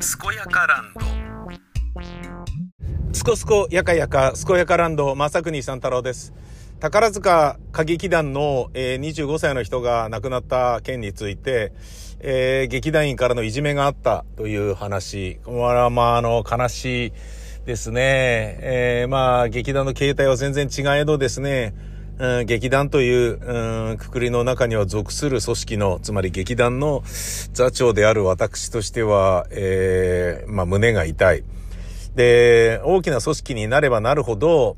すこやかランドすこすこやかやか、すこやかランド、正国三太郎です。宝塚歌劇団の、えー25歳の人が亡くなった件について、えー劇団員からのいじめがあったという話。これは、まあ、あの、悲しいですね。えーまあ、劇団の形態は全然違えどですね、うん、劇団という、うん、くくりの中には属する組織の、つまり劇団の座長である私としては、えーまあ、胸が痛い。で、大きな組織になればなるほど、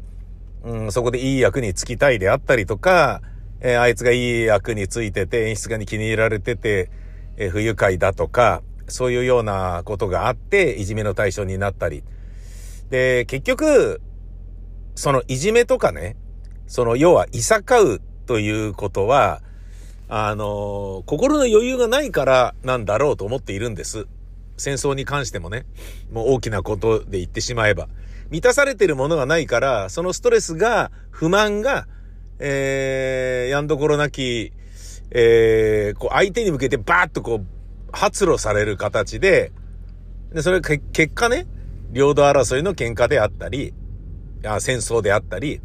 うん、そこでいい役に就きたいであったりとか、えーあいつがいい役についてて、演出家に気に入られてて、えー不愉快だとか、そういうようなことがあって、いじめの対象になったり。で、結局、そのいじめとかね、その要はいさかうということは、あの心の余裕がないからなんだろうと思っているんです。戦争に関してもね、もう大きなことで言ってしまえば。満たされてるものがないから、そのストレスが、不満が、えー、やんどころなき、えー、こう相手に向けてバーッとこう、発露される形で、で、それけ結果ね、領土争いの喧嘩であったり、あ戦争であったり、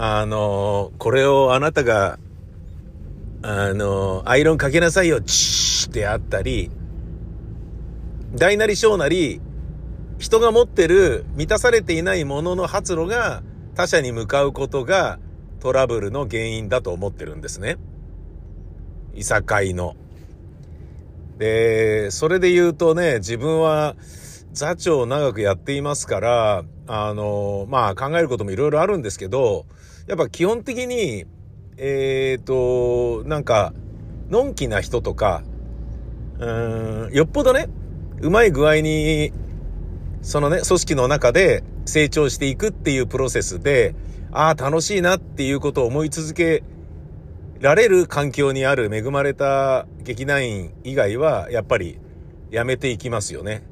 あのこれをあなたが、あのアイロンかけなさいよ、チーってあったり、大なり小なり、人が持ってる満たされていないものの発露が他者に向かうことがトラブルの原因だと思ってるんですね。いさかいの。で、それで言うとね、自分は座長を長くやっていますから、あの、まあ考えることもいろいろあるんですけど、やっぱ基本的に、えっ、と、なんか、のんきな人とか、うーん、よっぽどね、うまい具合に、そのね、組織の中で成長していくっていうプロセスで、ああ、楽しいなっていうことを思い続けられる環境にある恵まれた劇団員以外は、やっぱりやめていきますよね。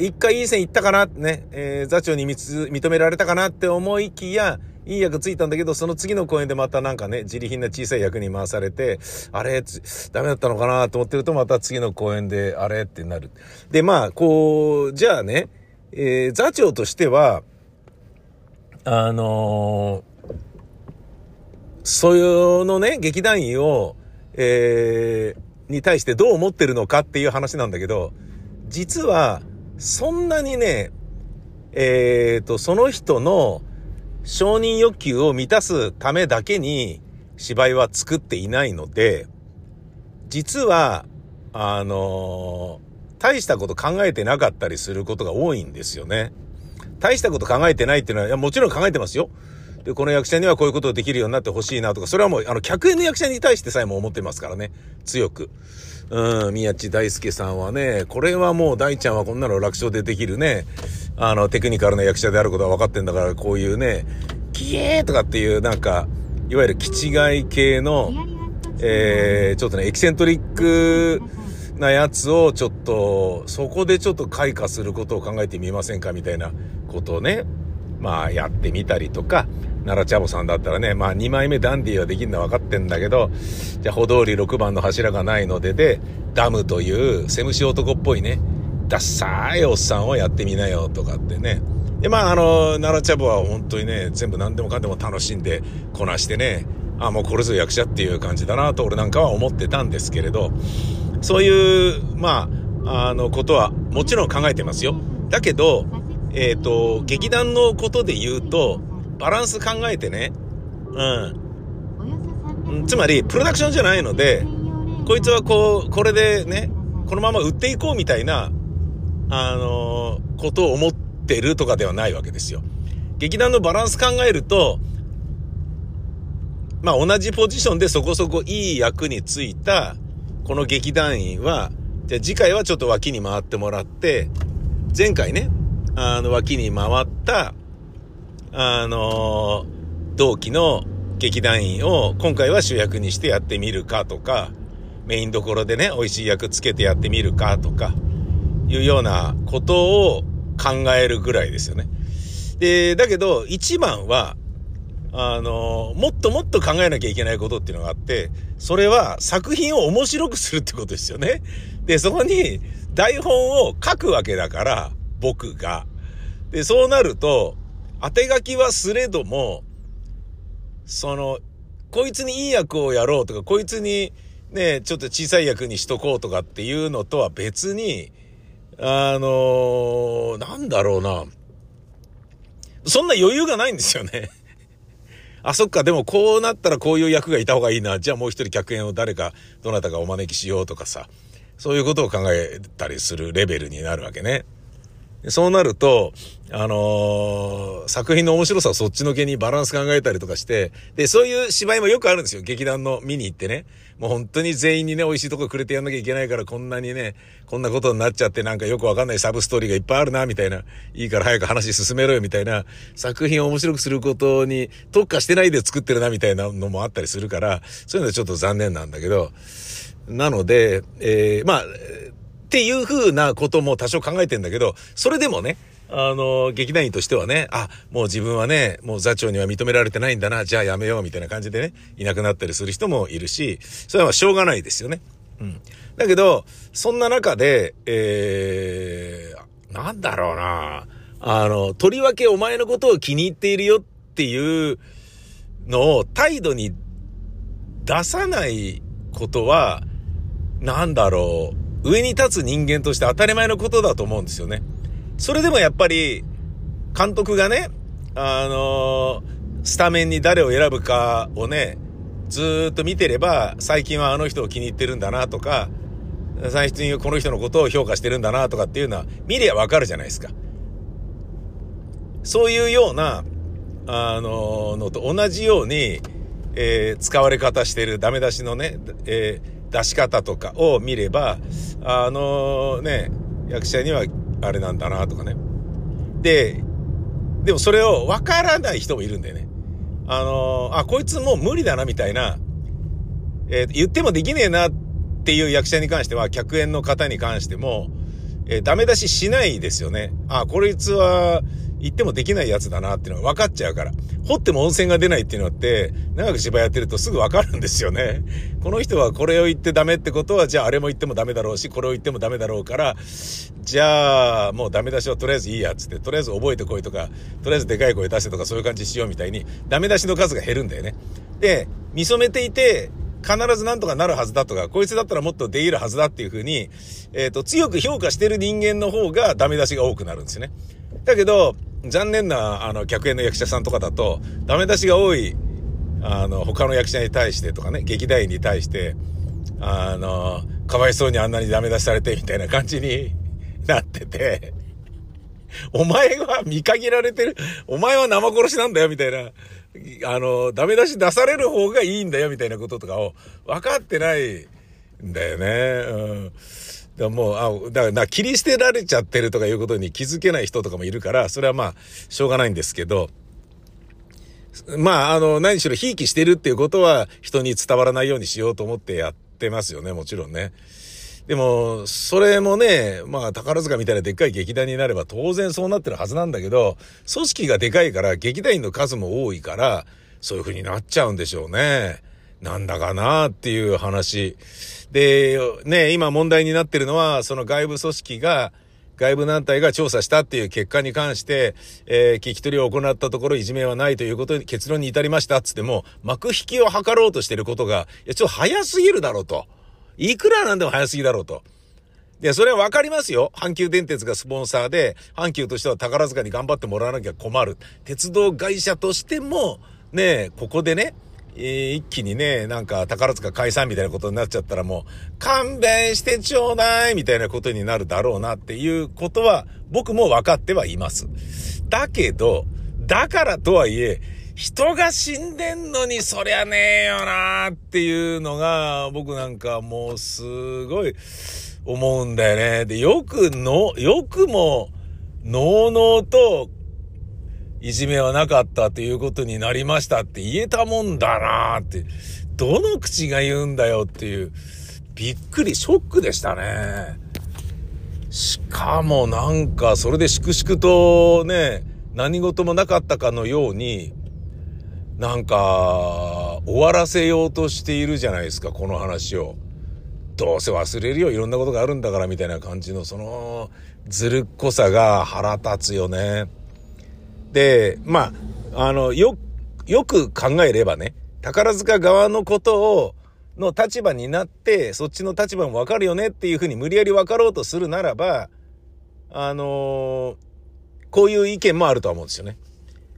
一回いい線いったかな、ね、えー座長に認められたかなって思いきや、いい役ついたんだけど、その次の公演でまたなんかね、自利品な小さい役に回されて、あれダメだったのかなと思ってると、また次の公演で、あれってなる。で、まあ、こう、じゃあね、えー座長としては、あのーそういうのね、劇団員を、えーに対してどう思ってるのかっていう話なんだけど、実は、そんなにね、えーと、その人の承認欲求を満たすためだけに芝居は作っていないので、実は、あの大したこと考えてなかったりすることが多いんですよね。大したこと考えてないっていうのは、いや、もちろん考えてますよ。で、この役者にはこういうことができるようになってほしいなとか、それはもう、あの、客演の役者に対してさえも思ってますからね。強く。うん、宮地大輔さんはね、これはもう大ちゃんはこんなの楽勝でできるね、あの、テクニカルな役者であることは分かってんだから、こういうね、キエーとかっていう、なんか、いわゆる気違い系の、えー、ちょっとね、エキセントリックなやつをちょっと、そこでちょっと開花することを考えてみませんかみたいなことをね、まあやってみたりとか、奈良茶坊さんだったらね、まあ2枚目ダンディーはできるのは分かってんだけど、じゃあ歩通り6番の柱がないのでで、ダムというセムシ男っぽいね、ダッサいおっさんをやってみなよとかってね。で、まああの、奈良茶坊は本当にね、全部何でもかんでも楽しんでこなしてね、あ、もうこれぞ役者っていう感じだなと俺なんかは思ってたんですけれど、そういう、まあ、あの、ことはもちろん考えてますよ。だけど、えっ、と、劇団のことで言うと、バランス考えてね、うんつまり、プロダクションじゃないので、こいつはこう、これでね、このまま売っていこうみたいな、あのことを思ってるとかではないわけですよ。劇団のバランス考えると、まあ同じポジションでそこそこいい役についた、この劇団員は、じゃあ次回はちょっと脇に回ってもらって、前回ね、あの脇に回った、あの同期の劇団員を今回は主役にしてやってみるかとか、メインどころでね、美味しい役つけてやってみるかとか、いうようなことを考えるぐらいですよね。で、だけど、一番は、あの、もっともっと考えなきゃいけないことっていうのがあって、それは作品を面白くするってことですよね。で、そこに台本を書くわけだから、僕が。で、そうなると、当て書きはすれども、その、こいつにいい役をやろうとか、こいつにね、ちょっと小さい役にしとこうとかっていうのとは別に、あのー、なんだろうな。そんな余裕がないんですよね。あ、そっか、でもこうなったらこういう役がいた方がいいな。じゃあもう一人客演を誰か、どなたかお招きしようとかさ。そういうことを考えたりするレベルになるわけね。そうなると、あのー、作品の面白さをそっちのけにバランス考えたりとかして、で、そういう芝居もよくあるんですよ。劇団の見に行ってね。もう本当に全員にね、美味しいとこくれてやんなきゃいけないから、こんなにね、こんなことになっちゃってなんかよくわかんないサブストーリーがいっぱいあるな、みたいな。いいから早く話進めろよ、みたいな。作品を面白くすることに特化してないで作ってるな、みたいなのもあったりするから、そういうのはちょっと残念なんだけど、なので、えー、まあ、っていう風なことも多少考えてんだけど、それでもね、あの、劇団員としてはね、あ、もう自分はね、もう座長には認められてないんだな、じゃあやめようみたいな感じでね、いなくなったりする人もいるし、それはしょうがないですよね。うん。だけど、そんな中で、えー、なんだろうな、あの、とりわけお前のことを気に入っているよっていうのを態度に出さないことは、なんだろう、上に立つ人間として当たり前のことだと思うんですよね。それでもやっぱり、監督がね、あのー、スタメンに誰を選ぶかをね、ずっと見てれば、最近はあの人を気に入ってるんだなとか、最近はこの人のことを評価してるんだなとかっていうのは、見りゃわかるじゃないですか。そういうような、あのー、のと同じように、えー、使われ方してるダメ出しのね、えー出し方とかを見れば、あのね、役者にはあれなんだなとかね。で、でもそれを分からない人もいるんだよね。あのあ、こいつもう無理だなみたいな、えー、言ってもできねえなっていう役者に関しては、客演の方に関しても、えー、ダメ出ししないですよね。あ、こいつは、言ってもできないやつだなっていうのが分かっちゃうから。掘っても温泉が出ないっていうのって、長く芝居やってるとすぐ分かるんですよね。この人はこれを言ってダメってことは、じゃああれも言ってもダメだろうし、これを言ってもダメだろうから、じゃあ、もうダメ出しはとりあえずいいやつって、とりあえず覚えてこいとか、とりあえずでかい声出せとかそういう感じしようみたいに、ダメ出しの数が減るんだよね。で、見染めていて、必ずなんとかなるはずだとか、こいつだったらもっとできるはずだっていうふうに、えっ、ー、と、強く評価してる人間の方がダメ出しが多くなるんですよね。だけど、残念な、あの、客演の役者さんとかだと、ダメ出しが多い、あの、他の役者に対してとかね、劇団員に対して、あの、かわいそうにあんなにダメ出しされてみたいな感じに なってて、お前は見限られてる、お前は生殺しなんだよみたいな、あの、ダメ出し出される方がいいんだよみたいなこととかを分かってないんだよね。うんだもう、あ、だから、切り捨てられちゃってるとかいうことに気づけない人とかもいるから、それはまあ、しょうがないんですけど、まあ、あの、何しろ、ひいきしてるっていうことは、人に伝わらないようにしようと思ってやってますよね、もちろんね。でも、それもね、まあ、宝塚みたいなでっかい劇団になれば当然そうなってるはずなんだけど、組織がでかいから、劇団員の数も多いから、そういう風になっちゃうんでしょうね。なんだかなっていう話。で、ね、今問題になってるのは、その外部組織が、外部団体が調査したっていう結果に関して、えー、聞き取りを行ったところいじめはないということに結論に至りましたっつっても、幕引きを図ろうとしてることが、いや、ちょっと早すぎるだろうと。いくらなんでも早すぎだろうと。いや、それはわかりますよ。阪急電鉄がスポンサーで、阪急としては宝塚に頑張ってもらわなきゃ困る。鉄道会社としても、ね、ここでね、一気にね、なんか宝塚解散みたいなことになっちゃったらもう、勘弁してちょうだいみたいなことになるだろうなっていうことは、僕も分かってはいます。だけど、だからとはいえ、人が死んでんのにそりゃねえよなっていうのが、僕なんかもうすごい思うんだよね。で、よくの、よくも、のうのうといじめはなかったということになりましたって言えたもんだなって、どの口が言うんだよっていう、びっくり、ショックでしたね。しかもなんか、それで粛々とね、何事もなかったかのように、なんか、終わらせようとしているじゃないですか、この話を。どうせ忘れるよ、いろんなことがあるんだから、みたいな感じの、その、ずるっこさが腹立つよね。で、まあ、あの、よ、よく考えればね、宝塚側のことを、の立場になって、そっちの立場もわかるよねっていうふうに無理やり分かろうとするならば、あのー、こういう意見もあるとは思うんですよね。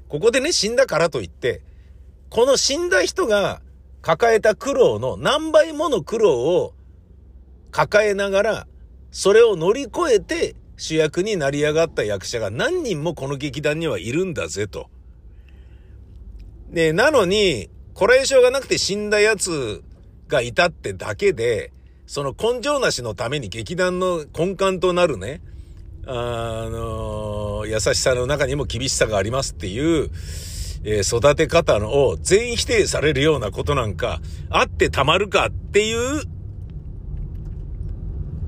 ここでね、死んだからといって、この死んだ人が抱えた苦労の何倍もの苦労を抱えながら、それを乗り越えて主役になり上がった役者が何人もこの劇団にはいるんだぜと。で、なのに、これ以上がなくて死んだ奴がいたってだけで、その根性なしのために劇団の根幹となるね、あの優しさの中にも厳しさがありますっていう、えー、育て方のを全否定されるようなことなんかあってたまるかっていう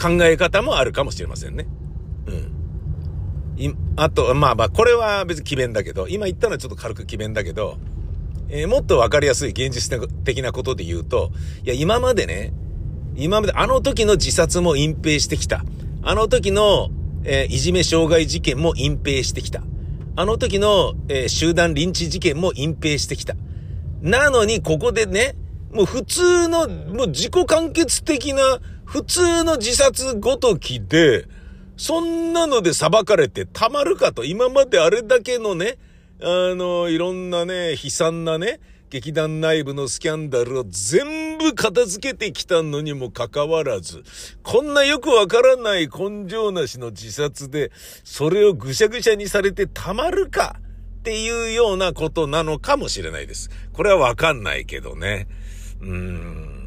考え方もあるかもしれませんね。あと、まあまあ、これは別に奇弁だけど、今言ったのはちょっと軽く奇弁だけど、えー、もっとわかりやすい現実的なことで言うと、いや、今までね、今まであの時の自殺も隠蔽してきた。あの時の、えー、いじめ傷害事件も隠蔽してきた。あの時の、えー、集団リンチ事件も隠蔽してきた。なのに、ここでね、もう普通の、もう自己完結的な、普通の自殺ごときで、そんなので裁かれてたまるかと、今まであれだけのね、あの、いろんなね、悲惨なね、劇団内部のスキャンダルを全部片付けてきたのにもかかわらず、こんなよくわからない根性なしの自殺で、それをぐしゃぐしゃにされてたまるかっていうようなことなのかもしれないです。これはわかんないけどね。うーん。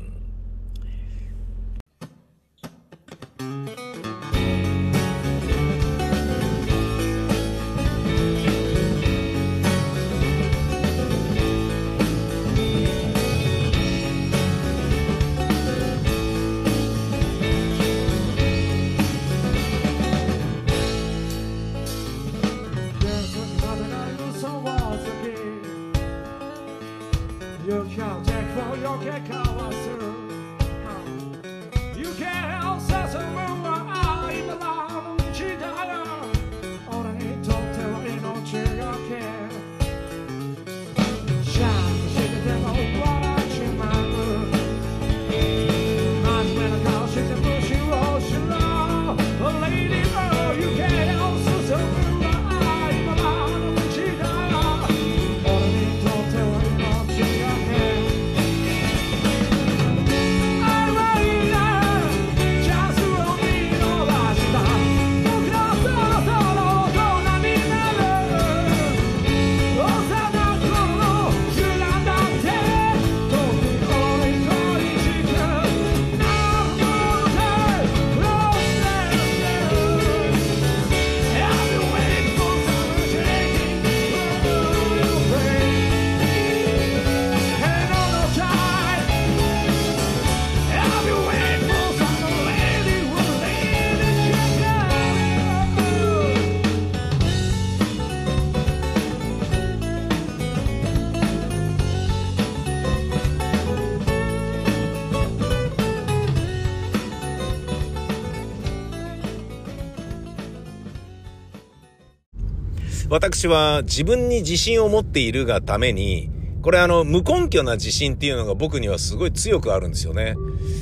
私は自分に自信を持っているがために、これあの、無根拠な自信っていうのが僕にはすごい強くあるんですよね。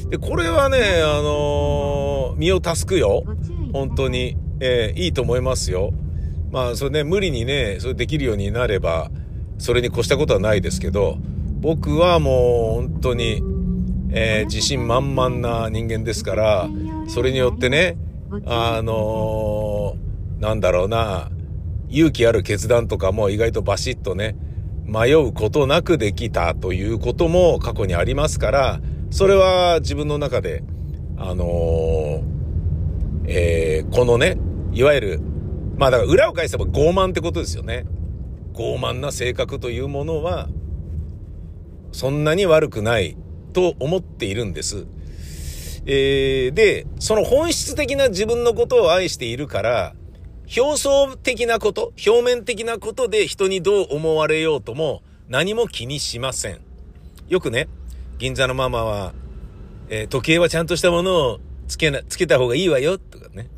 で、これはね、あのー、身を助くよ。本当に。えー、いいと思いますよ。まあ、それね、無理にね、それできるようになれば、それに越したことはないですけど、僕はもう本当に、えー、自信満々な人間ですから、それによってね、あのー、なんだろうな、勇気ある決断とかも意外とバシッとね、迷うことなくできたということも過去にありますから、それは自分の中で、あのー、えー、このね、いわゆる、まあだから裏を返せば傲慢ってことですよね。傲慢な性格というものは、そんなに悪くないと思っているんです。えー、で、その本質的な自分のことを愛しているから、表層的なこと、表面的なことで人にどう思われようとも何も気にしません。よくね、銀座のママは、えー、時計はちゃんとしたものをつけな、つけた方がいいわよ、とかね。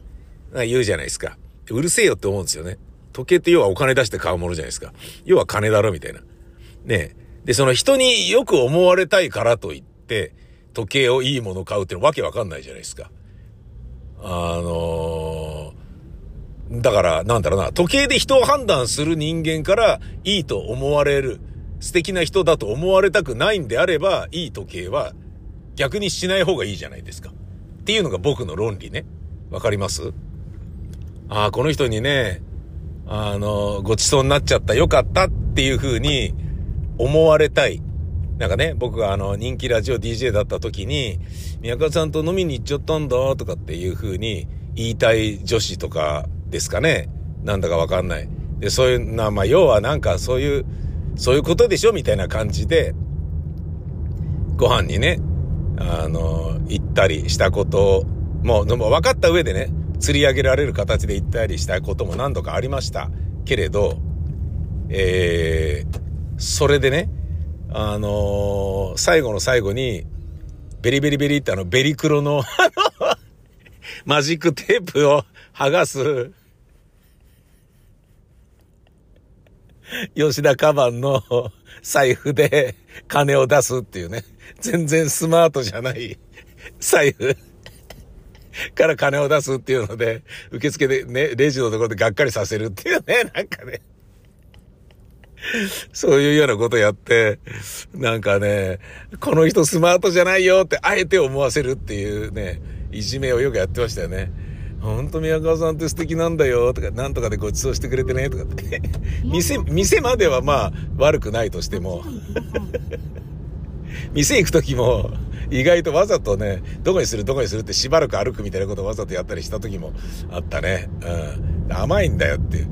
言うじゃないですか。うるせえよって思うんですよね。時計って要はお金出して買うものじゃないですか。要は金だろ、みたいな。ねで、その人によく思われたいからといって、時計をいいもの買うってのわけわかんないじゃないですか。あのー、だから、なんだろうな、時計で人を判断する人間からいいと思われる、素敵な人だと思われたくないんであれば、いい時計は逆にしない方がいいじゃないですか。っていうのが僕の論理ね。わかりますああ、この人にね、あの、ごちそうになっちゃった、よかったっていう風に思われたい。なんかね、僕があの、人気ラジオ DJ だった時に、宮川さんと飲みに行っちゃったんだ、とかっていう風に言いたい女子とかですかね。なんだかわかんない。で、そういうな、まあ、要はなんかそういう、そういうことでしょ？みたいな感じで、ご飯にね、あの、行ったりしたこともう、でも分かった上でね、釣り上げられる形で行ったりしたことも何度かありました。けれど、えー、それでね、あのー、最後の最後に、ベリベリベリってあの、ベリクロ、の、マジックテープを剥がす、吉田カバンの財布で金を出すっていうね。全然スマートじゃない財布から金を出すっていうので、受付でね、レジのところでがっかりさせるっていうね、なんかね。そういうようなことやって、なんかね、この人スマートじゃないよってあえて思わせるっていうね、いじめをよくやってましたよね。ほんと宮川さんって素敵なんだよとか、なんとかでご馳走してくれてねとかって。店、店まではまあ悪くないとしても。店行く時も、意外とわざとね、どこにするどこにするってしばらく歩くみたいなことをわざとやったりした時もあったね。うん。甘いんだよっていう。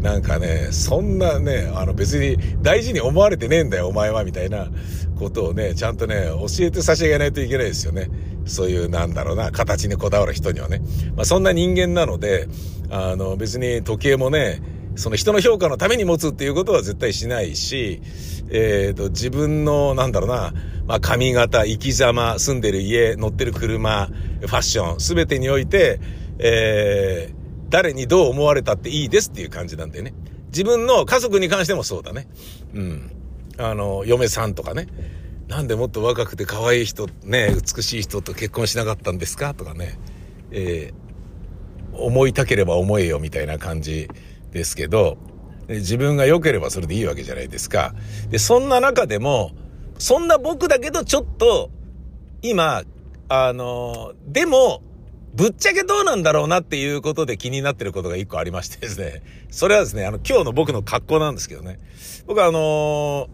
なんかね、そんなね、あの別に大事に思われてねえんだよ、お前は、みたいなことをね、ちゃんとね、教えて差し上げないといけないですよね。そういう、なんだろうな、形にこだわる人にはね。まあそんな人間なので、あの別に時計もね、その人の評価のために持つっていうことは絶対しないし、えっ、ー、と、自分の、なんだろうな、まあ、髪型、生き様、住んでる家、乗ってる車、ファッション、すべてにおいて、えー、誰にどう思われたっていいですっていう感じなんだよね。自分の家族に関してもそうだね。うん。あの、嫁さんとかね。なんでもっと若くて可愛い人、ね、美しい人と結婚しなかったんですか？とかね。えー、思いたければ思えよみたいな感じですけど、自分が良ければそれでいいわけじゃないですか。で、そんな中でも、そんな僕だけどちょっと、今、あの、でも、ぶっちゃけどうなんだろうなっていうことで気になってることが一個ありましてですね。それはですね、あの、今日の僕の格好なんですけどね。僕はあの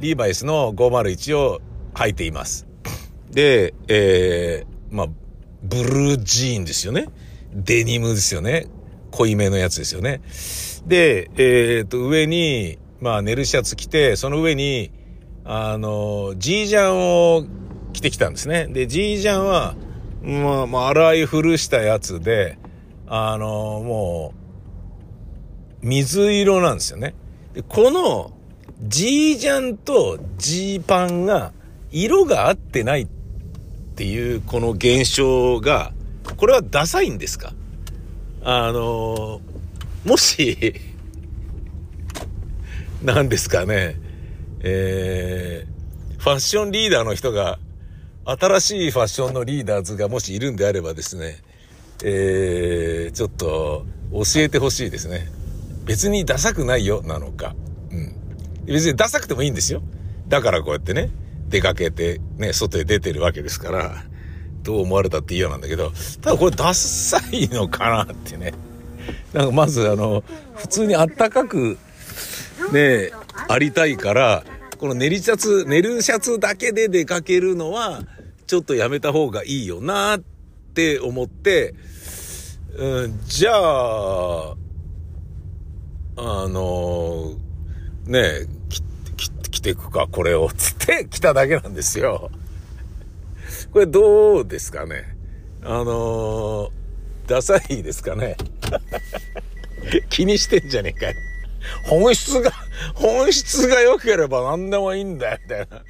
リーバイスの501を履いています。で、えー、まあ、ブルージーンですよね。デニムですよね。濃いめのやつですよね。で、えー、っと、上に、まあ、寝るシャツ着て、その上に、あの、ジージャンを着てきたんですね。で、ジージャンは、まあ、まあ、洗い古したやつで、あの、もう、水色なんですよね。で、この、ジージャンとジーパンが、色が合ってないっていう、この現象が、これはダサいんですか？あの、もし、何ですかね、えー、ファッションリーダーの人が、新しいファッションのリーダーズがもしいるんであればですね、えー、ちょっと教えてほしいですね。別にダサくないよ、なのか。別にダサくてもいいんですよ。だからこうやってね、出かけて、ね、外へ出てるわけですから、どう思われたっていいようなんだけど、ただこれダサいのかなってね。なんかまずあの、普通にあったかく、ね、ありたいから、この寝るシャツ、寝るシャツだけで出かけるのは、ちょっとやめた方がいいよなって思って、うん、じゃあ、あの、ね着ていくか、これを、つって 着ただけなんですよ。これどうですかね？あのー、ダサいですかね？気にしてんじゃねえかよ。本質が、本質が良ければ何でもいいんだよ、みたいな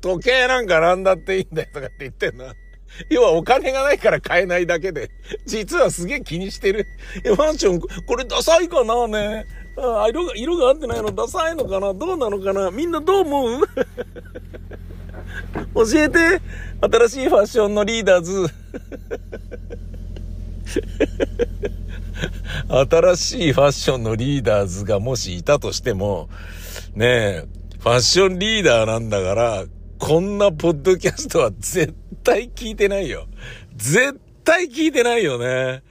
時計なんかなんだっていいんだよとかって言ってんの。要はお金がないから買えないだけで、実はすげえ気にしてる。いや、ファッション、これダサいかなね？あ色が、色が合ってないのダサいのかな？どうなのかな？みんなどう思う？教えて新しいファッションのリーダーズ。新しいファッションのリーダーズがもしいたとしても、ねえ、ファッションリーダーなんだから、こんなポッドキャストは絶対聞いてないよ。絶対聞いてないよね。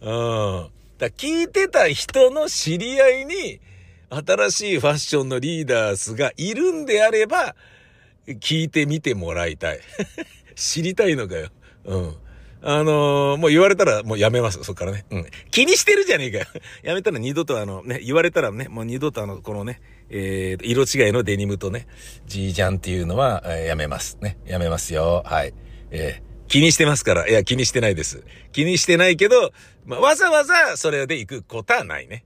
うん。だ聞いてた人の知り合いに、新しいファッションのリーダーズがいるんであれば、聞いてみてもらいたい。知りたいのかよ。うん。あのー、もう言われたらもうやめます、そっからね。うん。気にしてるじゃねえかよ。やめたら二度とあの、ね、言われたらね、もう二度とあの、このね、えー、色違いのデニムとね、ジージャンっていうのは、えー、やめます。ね。やめますよ。はい。えー、気にしてますから。いや、気にしてないです。気にしてないけど、まあ、わざわざそれで行くことはないね。